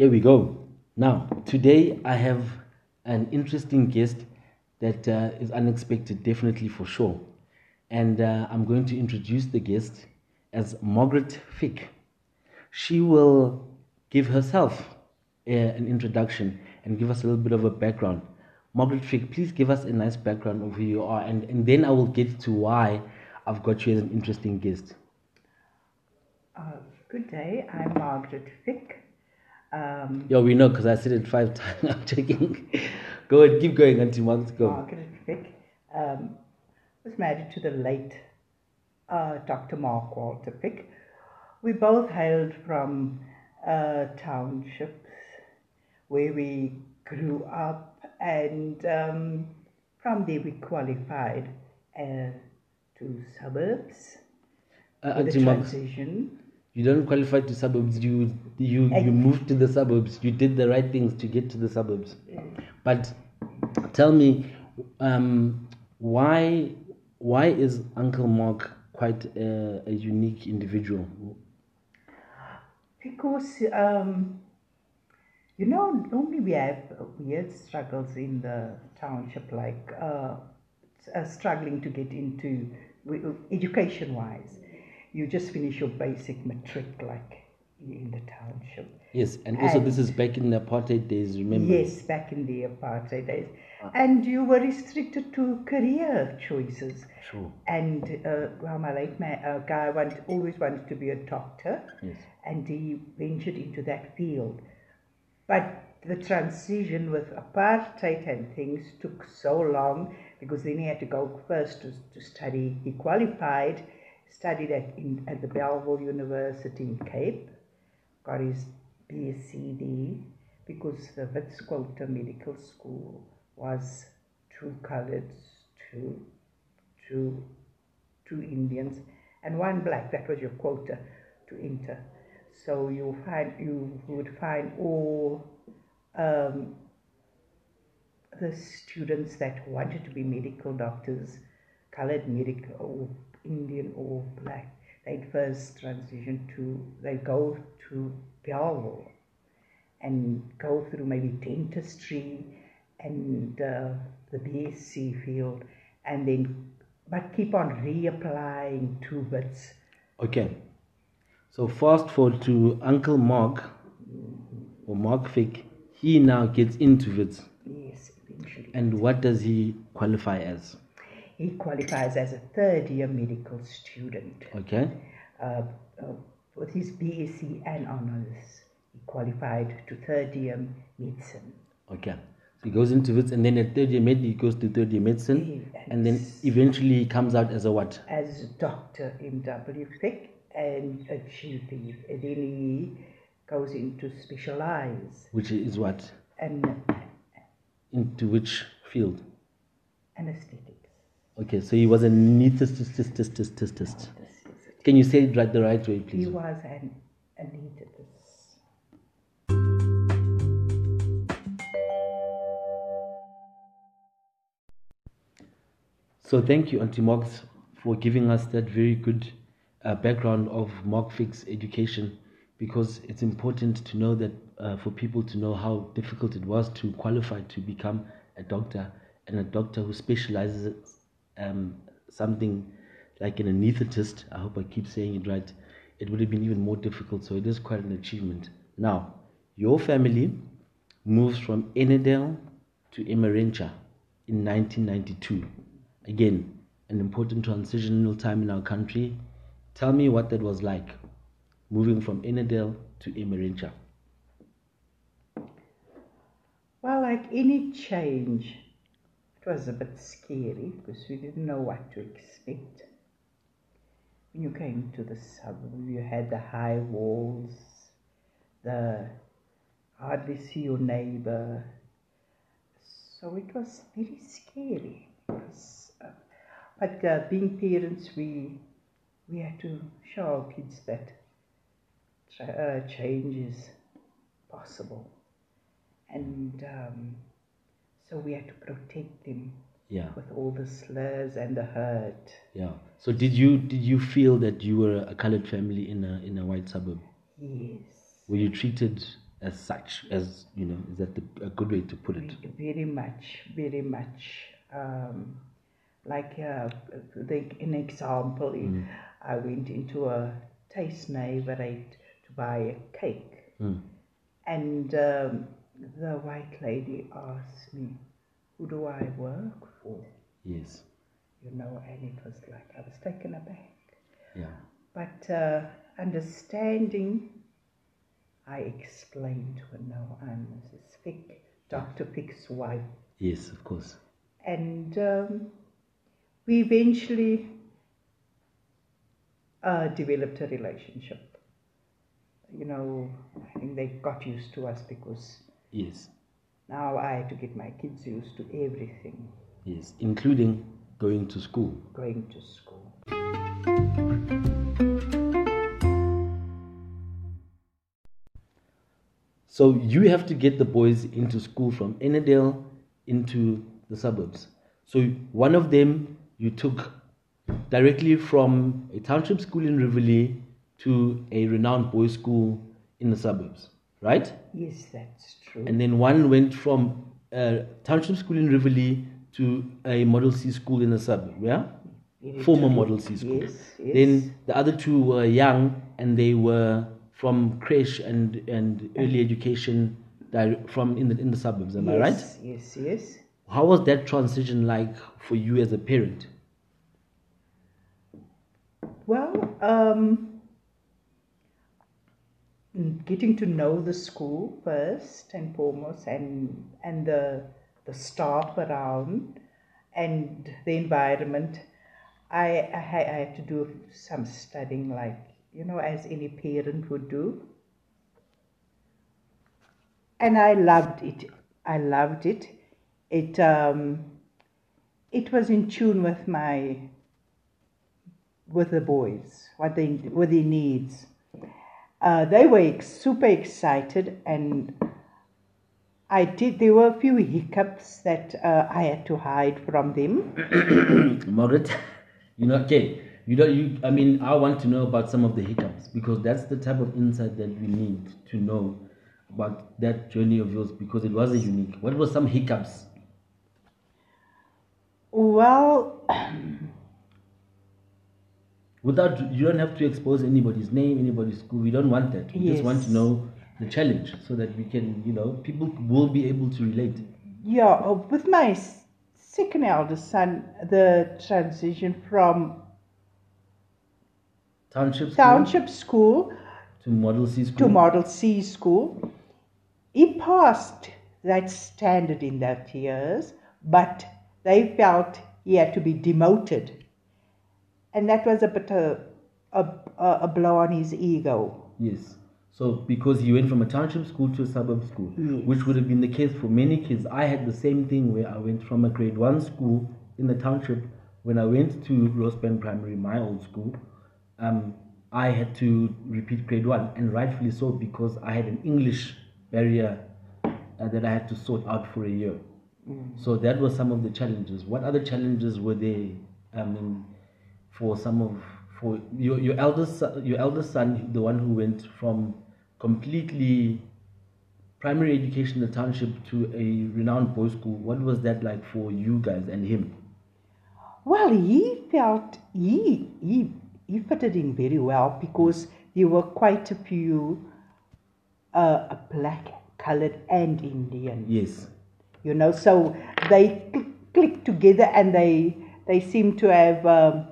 Here we go. Now, today I have an interesting guest that uh, is unexpected, definitely for sure. And uh, I'm going to introduce the guest as Margaret Fick. She will give herself uh, an introduction and give us a little bit of a background. Margaret Fick, please give us a nice background of who you are, and, and then I will get to why I've got you as an interesting guest. Uh, good day, I'm Margaret Fick. Um, Yeah, we know because I said it five times. I'm checking. go ahead, keep going, Auntie Margaret. Go. Margaret Fick um, was married to the late uh, Dr. Mark Walter Fick. We both hailed from uh, townships where we grew up, and um, from there we qualified uh, to suburbs Uh, the transition. You don't qualify to suburbs. You you Ex- you moved to the suburbs. You did the right things to get to the suburbs. But tell me, um, why why is Uncle Mark quite a, a unique individual? Because, um, you know, normally we have weird struggles in the township, like uh, uh, struggling to get into education wise. You just finish your basic matric, like in the township. Yes, and also this is back in the apartheid days. Remember? Yes, back in the apartheid days. And you were restricted to career choices. Sure. And uh, well, my late ma- uh, guy want, always wanted to be a doctor, Yes. and he ventured into that field. But the transition with apartheid and things took so long because then he had to go first to, to study. He qualified, studied at, in, at the Bellville University in Cape, got his BSc because the Witwatersrand Medical School was two colored, two, two, two Indians, and one black. That was your quota to enter. So you find you would find all um, the students that wanted to be medical doctors, colored medical Indian or black. They'd first transition to they go to Bellville and go through maybe dentistry and uh, the BSc field, and then but keep on reapplying to Wits. Okay. So fast forward to Uncle Mark or Mark Fick. He now gets into it. Yes, eventually. And what does he qualify as? He qualifies as a third year medical student. Okay. Uh, uh, with his BSc and honors, he qualified to third year medicine. Okay. So he goes into it and then at third year med he goes to third year medicine and then eventually he comes out as a what? as Dr. M.W. Fick and a GP. And then he goes into specialize Which is what? and Into which field? anesthetics. Okay, so he was a anesthetist. This is it. Can you say it right the right way, please? He was an anesthetist. So thank you, Auntie Marks, for giving us that very good uh, background of Fick's education, because it's important to know that uh, for people to know how difficult it was to qualify to become a doctor, and a doctor who specializes um, something like an anesthetist. I hope I keep saying it right. It would have been even more difficult. So it is quite an achievement. Now, your family moves from Ennerdale to Emmarentia in 1992. Again, an important transitional time in our country. Tell me what that was like, moving from Ennerdale to Emmarentia. Well, like any change, it was a bit scary because we didn't know what to expect. When you came to the suburb, you had the high walls, the hardly see your neighbor. So it was very scary. Was, uh, but uh, being parents, we we had to show our kids that uh, change is possible and um, so we had to protect them Yeah, with all the slurs and the hurt. yeah. So did you did you feel that you were a colored family in a in a white suburb? Yes, Were you treated as such. As you know, is that the, a good way to put it? Very much, very much. Um, like uh, the, an example, Mm. I went into a taste neighborhood to buy a cake, Mm. and um, the white lady asked me, "Who do I work for?" Yes. You know, and it was like I was taken aback. Yeah. But uh, understanding, I explained to her, no, I'm Mrs. Fick, Dr. Fick's wife. Yes, of course. And um, we eventually uh, developed a relationship. You know, I think they got used to us because Yes. now I had to get my kids used to everything, Yes. Including going to school. going to school. So you have to get the boys into school from Ennerdale into the suburbs. So one of them you took directly from a township school in Rivoli to a renowned boys' school in the suburbs, right? Yes, that's true. And then one went from a township school in Rivoli to a Model C school in the suburb, yeah? Former. Model C school. Yes, yes. Then the other two were young and they were from creche and, and early education from in the, in the suburbs, am I right? Yes, yes, yes. How was that transition like for you as a parent? Well, um, getting to know the school first and foremost, and and the the staff around, and the environment. I I, I had to do some studying, like you know, as any parent would do. And I loved it. I loved it. It um, it was in tune with my with the boys, what they with their needs. Uh, they were ex- super excited, and I did. There were a few hiccups that uh, I had to hide from them. Margaret, you know, okay, you don't, you, I mean, I want to know about some of the hiccups because that's the type of insight that we need to know about that journey of yours because it was a unique. What were some hiccups? Well, Without, you don't have to expose anybody's name, anybody's school. We don't want that. We just want to know the challenge so that we can, you know, people will be able to relate. yeah, uh, with my second eldest son, the transition from Township school township school to Model C school. to Model C school. He passed that standard in that years, but they felt he had to be demoted. And that was a bit a, a, a a blow on his ego. Yes. So because he went from a township school to a suburb school, Yes. which would have been the case for many kids. I had the same thing where I went from a grade one school in the township. When I went to Rosebank Primary, my old school, um, I had to repeat grade one, and rightfully so because I had an English barrier uh, that I had to sort out for a year. So that was some of the challenges. What other challenges were there? Um, in, for some of for your your eldest son, your eldest son, the one who went from completely primary education in the township to a renowned boys' school. What was that like for you guys and him? Well, he felt he he he fitted in very well because there were quite a few uh, black, colored, and Indian. Yes, You know, so they cl- clicked together and they they seem to have um,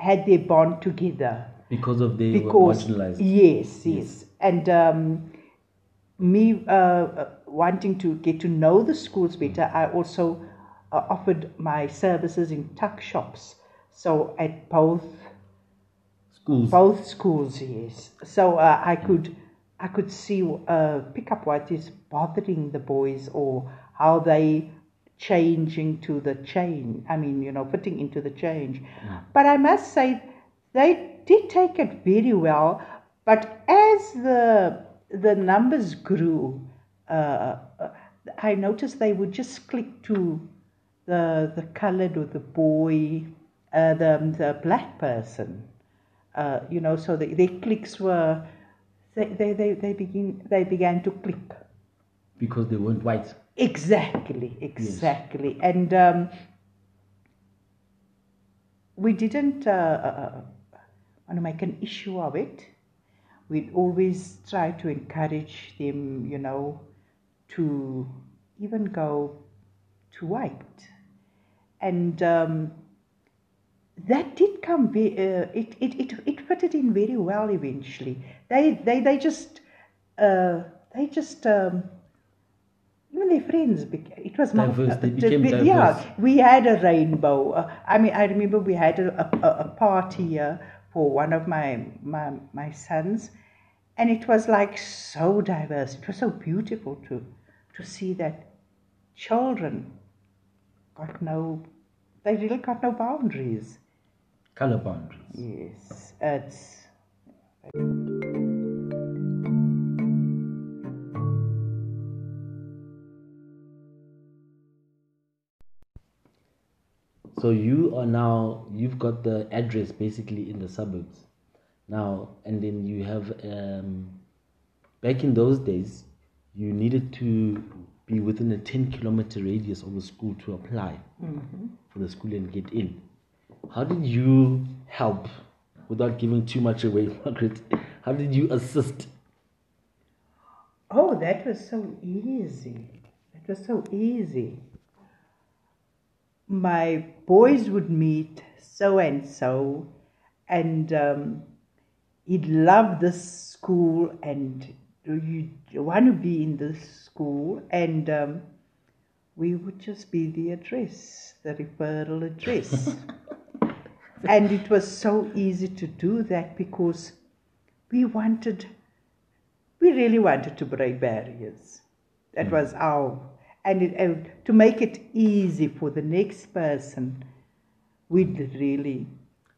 had their bond together because of they were because marginalized. yes, yes, and um, me uh, uh, wanting to get to know the schools better, I also uh, offered my services in tuck shops. So at both Schools. both schools, yes. So uh, I could I could see uh, pick up what is bothering the boys or how they changing to the change. I mean, you know, fitting into the change. But I must say, they did take it very well. But as the the numbers grew, uh, uh, I noticed they would just click to the the colored or the boy, uh, the the black person. Uh, you know, so the, their clicks were they, they, they, they, begin, they began to click. Because they weren't white. Exactly, exactly. Yes. And um, we didn't uh, uh, want to make an issue of it. We'd always try to encourage them, you know, to even go to white. And um, that did come, ve- uh, it, it, it, it fitted in very well eventually. They, they, they just, uh, they just, um, their friends, it was diverse. they became diverse. Yeah, we had a rainbow. Uh, I mean, I remember we had a, a, a party uh, for one of my, my, my sons, and it was like so diverse. It was so beautiful to, to see that children got no, they really got no boundaries color boundaries. Yes, it's. So you are now you've got the address basically in the suburbs now, and then you have um, back in those days you needed to be within a 10 kilometer radius of the school to apply mm-hmm. for the school and get in. How did you help without giving too much away, Margaret? How did you assist? Oh, that was so easy. That was so easy. My boys would meet so and so, and um, he'd love this school, and you want to be in this school, and um, we would just be the address, the referral address. and it was so easy to do that because we wanted, we really wanted to break barriers. That mm. was our, and, it, and to make it easy for the next person, we really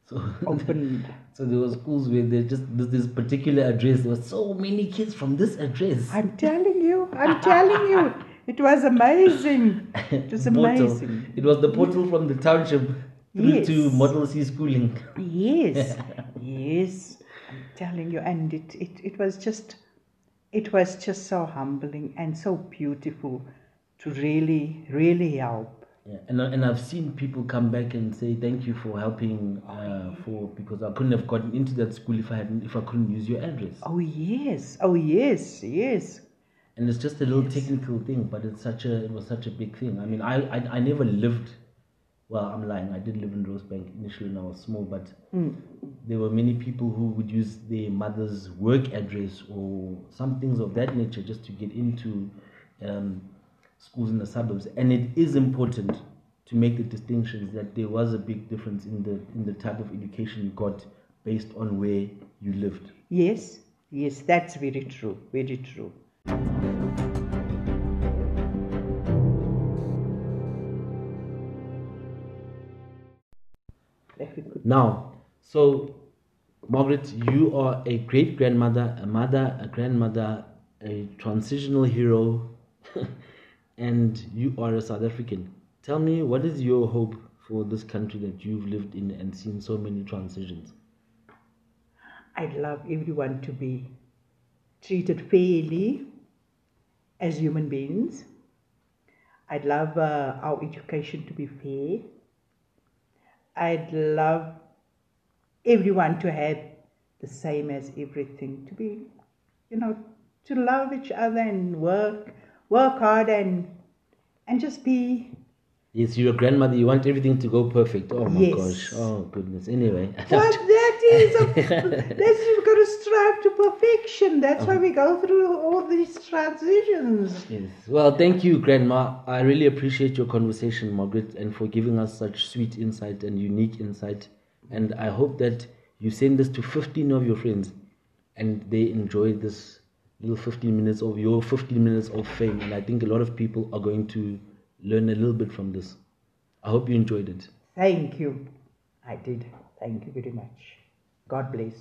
so, opened. So there were schools where there just this particular address. There were so many kids from this address. I'm telling you, I'm telling you, it was amazing. It was amazing. It was the portal from the township yes. to Model C schooling. Yes, yes, I'm telling you, and it, it, it was just, it was just so humbling and so beautiful to really, really help. Yeah, and and I've seen people come back and say thank you for helping uh, for because I couldn't have gotten into that school if I hadn't if I couldn't use your address. Oh yes, oh yes, yes. And it's just a little yes. technical thing, but it's such a it was such a big thing. I mean, I I, I never lived well, I'm lying. I did live in Rosebank initially when I was small, but mm. there were many people who would use their mother's work address or some things of that nature just to get into um, schools in the suburbs. And it is important to make the distinctions that there was a big difference in the in the type of education you got based on where you lived. Yes, yes, that's very true. Very true. Now, so Margaret, you are a great grandmother, a mother, a grandmother, a transitional hero, and you are a South African. Tell me, what is your hope for this country that you've lived in and seen so many transitions? I'd love everyone to be treated fairly as human beings. I'd love uh, our education to be fair. I'd love everyone to have the same as everything, to be, you know, to love each other and work, work hard and and just be. Yes, you're a grandmother. You want everything to go perfect. Oh my yes. gosh. Oh goodness. Anyway. But that is. A, that's you've got to strive to perfection. That's why we go through all these transitions. Yes. Well, thank you, Grandma. I really appreciate your conversation, Margaret, and for giving us such sweet insight and unique insight. And I hope that you send this to 15 of your friends and they enjoy this little 15 minutes of your 15 minutes of fame. And I think a lot of people are going to learn a little bit from this. I hope you enjoyed it. Thank you. I did. Thank you very much. God bless.